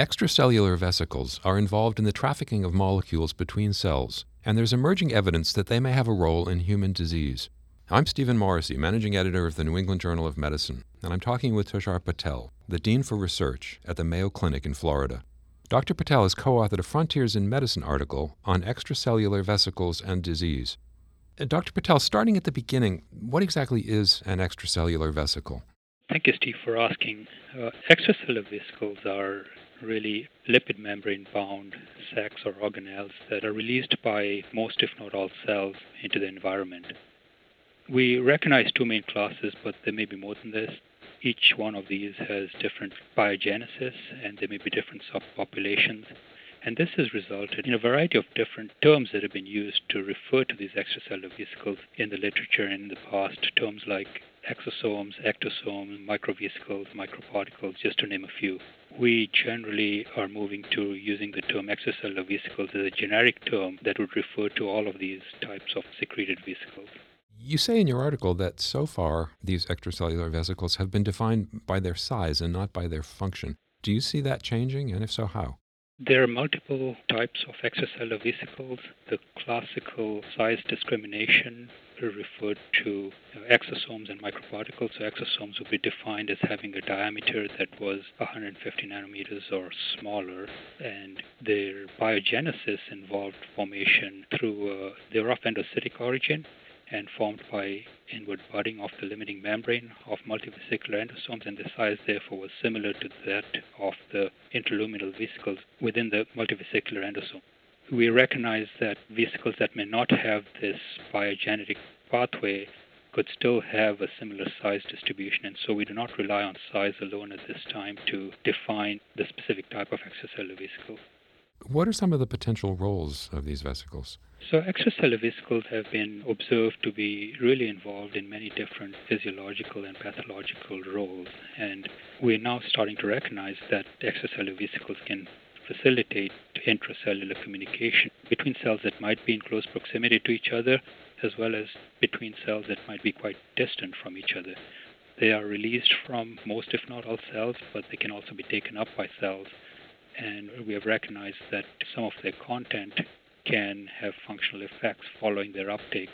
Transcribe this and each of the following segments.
Extracellular vesicles are involved in the trafficking of molecules between cells, and there's emerging evidence that they may have a role in human disease. I'm Stephen Morrissey, managing editor of the New England Journal of Medicine, and I'm talking with Tushar Patel, the Dean for Research at the Mayo Clinic in Florida. Dr. Patel has co authored a Frontiers in Medicine article on extracellular vesicles and disease. Uh, Dr. Patel, starting at the beginning, what exactly is an extracellular vesicle? Thank you, Steve, for asking. Uh, extracellular vesicles are really lipid membrane bound sacs or organelles that are released by most, if not all, cells into the environment. We recognize two main classes, but there may be more than this. Each one of these has different biogenesis and there may be different subpopulations. And this has resulted in a variety of different terms that have been used to refer to these extracellular vesicles in the literature and in the past. Terms like exosomes, ectosomes, microvesicles, microparticles, just to name a few. We generally are moving to using the term extracellular vesicles as a generic term that would refer to all of these types of secreted vesicles. You say in your article that so far these extracellular vesicles have been defined by their size and not by their function. Do you see that changing, and if so, how? There are multiple types of extracellular vesicles. The classical size discrimination referred to exosomes and microparticles. So exosomes would be defined as having a diameter that was 150 nanometers or smaller, and their biogenesis involved formation through uh, their rough endocytic origin and formed by inward budding of the limiting membrane of multivesicular endosomes, and the size therefore was similar to that of the intraluminal vesicles within the multivesicular endosome. We recognize that vesicles that may not have this biogenetic pathway could still have a similar size distribution, and so we do not rely on size alone at this time to define the specific type of extracellular vesicle. What are some of the potential roles of these vesicles? So, extracellular have been observed to be really involved in many different physiological and pathological roles, and we're now starting to recognize that extracellular vesicles can facilitate intracellular communication between cells that might be in close proximity to each other, as well as between cells that might be quite distant from each other. They are released from most, if not all, cells, but they can also be taken up by cells and we have recognized that some of their content can have functional effects following their uptake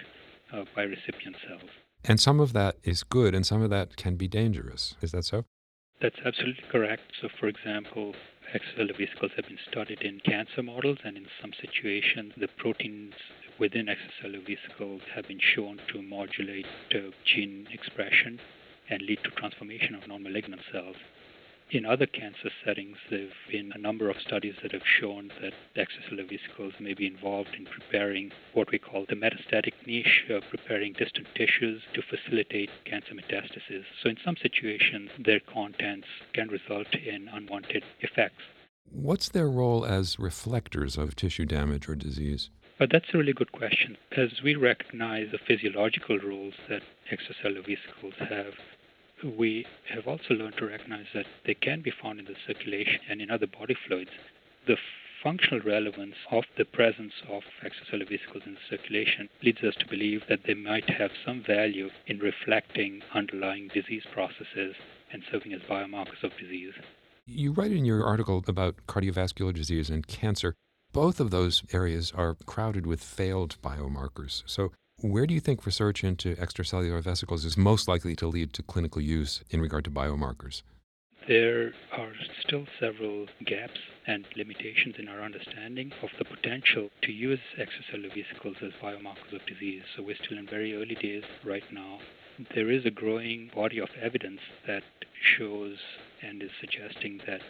uh, by recipient cells. And some of that is good, and some of that can be dangerous. Is that so? That's absolutely correct. So, for example, extracellular vesicles have been studied in cancer models, and in some situations, the proteins within extracellular vesicles have been shown to modulate uh, gene expression and lead to transformation of non malignant cells. In other cancer settings, there have been a number of studies that have shown that extracellular vesicles may be involved in preparing what we call the metastatic niche, uh, preparing distant tissues to facilitate cancer metastasis. So, in some situations, their contents can result in unwanted effects. What's their role as reflectors of tissue damage or disease? But that's a really good question. As we recognize the physiological roles that extracellular vesicles have, we have also learned to recognize that they can be found in the circulation and in other body fluids. The functional relevance of the presence of extracellular vesicles in the circulation leads us to believe that they might have some value in reflecting underlying disease processes and serving as biomarkers of disease. You write in your article about cardiovascular disease and cancer. Both of those areas are crowded with failed biomarkers. So, where do you think research into extracellular vesicles is most likely to lead to clinical use in regard to biomarkers? There are still several gaps and limitations in our understanding of the potential to use extracellular vesicles as biomarkers of disease. So we're still in very early days right now. There is a growing body of evidence that shows and is suggesting that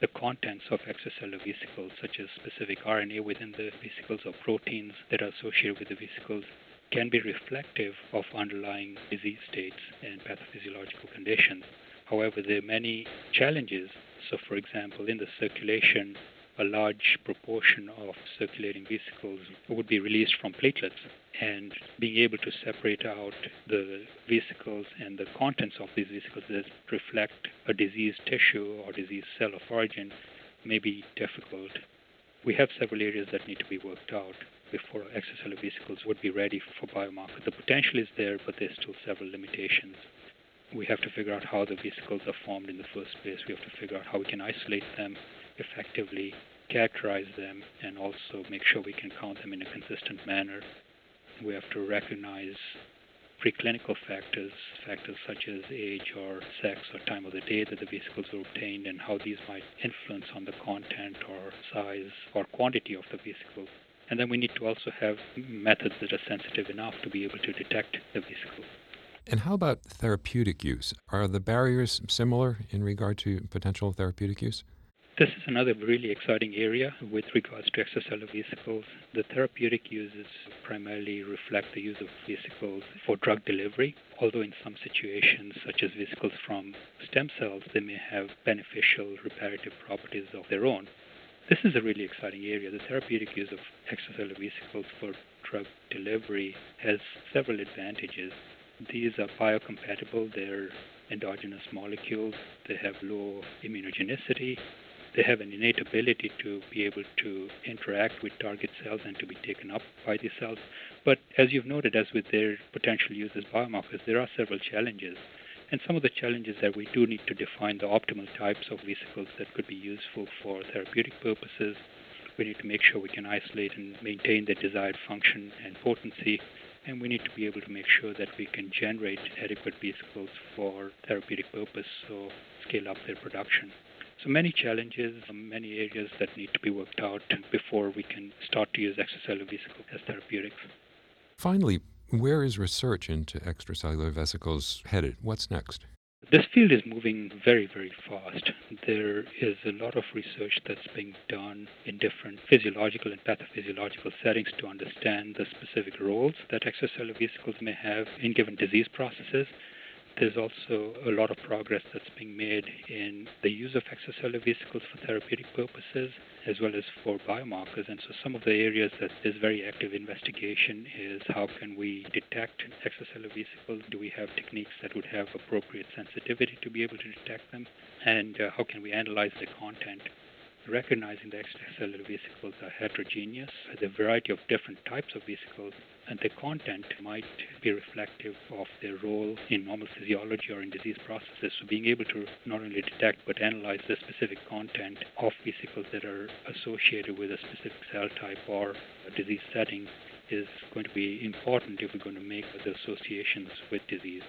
the contents of extracellular vesicles, such as specific RNA within the vesicles or proteins that are associated with the vesicles, can be reflective of underlying disease states and pathophysiological conditions. However, there are many challenges. So, for example, in the circulation, a large proportion of circulating vesicles would be released from platelets. And being able to separate out the vesicles and the contents of these vesicles that reflect a diseased tissue or diseased cell of origin may be difficult. We have several areas that need to be worked out before extracellular vesicles would be ready for biomarker. The potential is there, but there's still several limitations. We have to figure out how the vesicles are formed in the first place. We have to figure out how we can isolate them effectively characterize them and also make sure we can count them in a consistent manner. We have to recognize preclinical factors, factors such as age or sex or time of the day that the vesicles were obtained and how these might influence on the content or size or quantity of the vesicles. And then we need to also have methods that are sensitive enough to be able to detect the vesicles. And how about therapeutic use? Are the barriers similar in regard to potential therapeutic use? This is another really exciting area with regards to extracellular vesicles. The therapeutic uses primarily reflect the use of vesicles for drug delivery, although in some situations, such as vesicles from stem cells, they may have beneficial reparative properties of their own. This is a really exciting area. The therapeutic use of extracellular vesicles for drug delivery has several advantages. These are biocompatible, they're endogenous molecules, they have low immunogenicity, they have an innate ability to be able to interact with target cells and to be taken up by these cells. But as you've noted, as with their potential use as biomarkers, there are several challenges. And some of the challenges that we do need to define the optimal types of vesicles that could be useful for therapeutic purposes. We need to make sure we can isolate and maintain the desired function and potency. And we need to be able to make sure that we can generate adequate vesicles for therapeutic purpose, so scale up their production. So many challenges, many areas that need to be worked out before we can start to use extracellular vesicles as therapeutics. Finally, where is research into extracellular vesicles headed? What's next? This field is moving very, very fast. There is a lot of research that's being done in different physiological and pathophysiological settings to understand the specific roles that extracellular vesicles may have in given disease processes there's also a lot of progress that's being made in the use of extracellular vesicles for therapeutic purposes as well as for biomarkers. And so some of the areas that there's very active investigation is how can we detect extracellular vesicles? Do we have techniques that would have appropriate sensitivity to be able to detect them? And uh, how can we analyze the content recognizing the extracellular vesicles are heterogeneous, the variety of different types of vesicles, and the content might be reflective of their role in normal physiology or in disease processes. So being able to not only detect but analyze the specific content of vesicles that are associated with a specific cell type or disease setting is going to be important if we're going to make the associations with disease.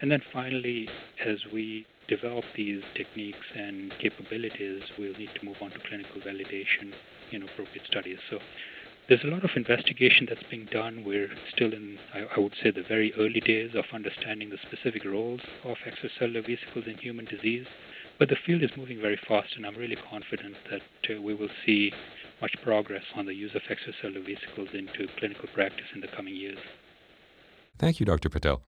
And then finally, as we develop these techniques and capabilities, we'll need to move on to clinical validation in appropriate studies. So there's a lot of investigation that's being done. We're still in, I, I, would say, the very early days of understanding the specific roles of extracellular vesicles in human disease. But the field is moving very fast, and I'm really confident that uh, we will see much progress on the use of extracellular vesicles into clinical practice in the coming years. Thank you, Dr. Patel.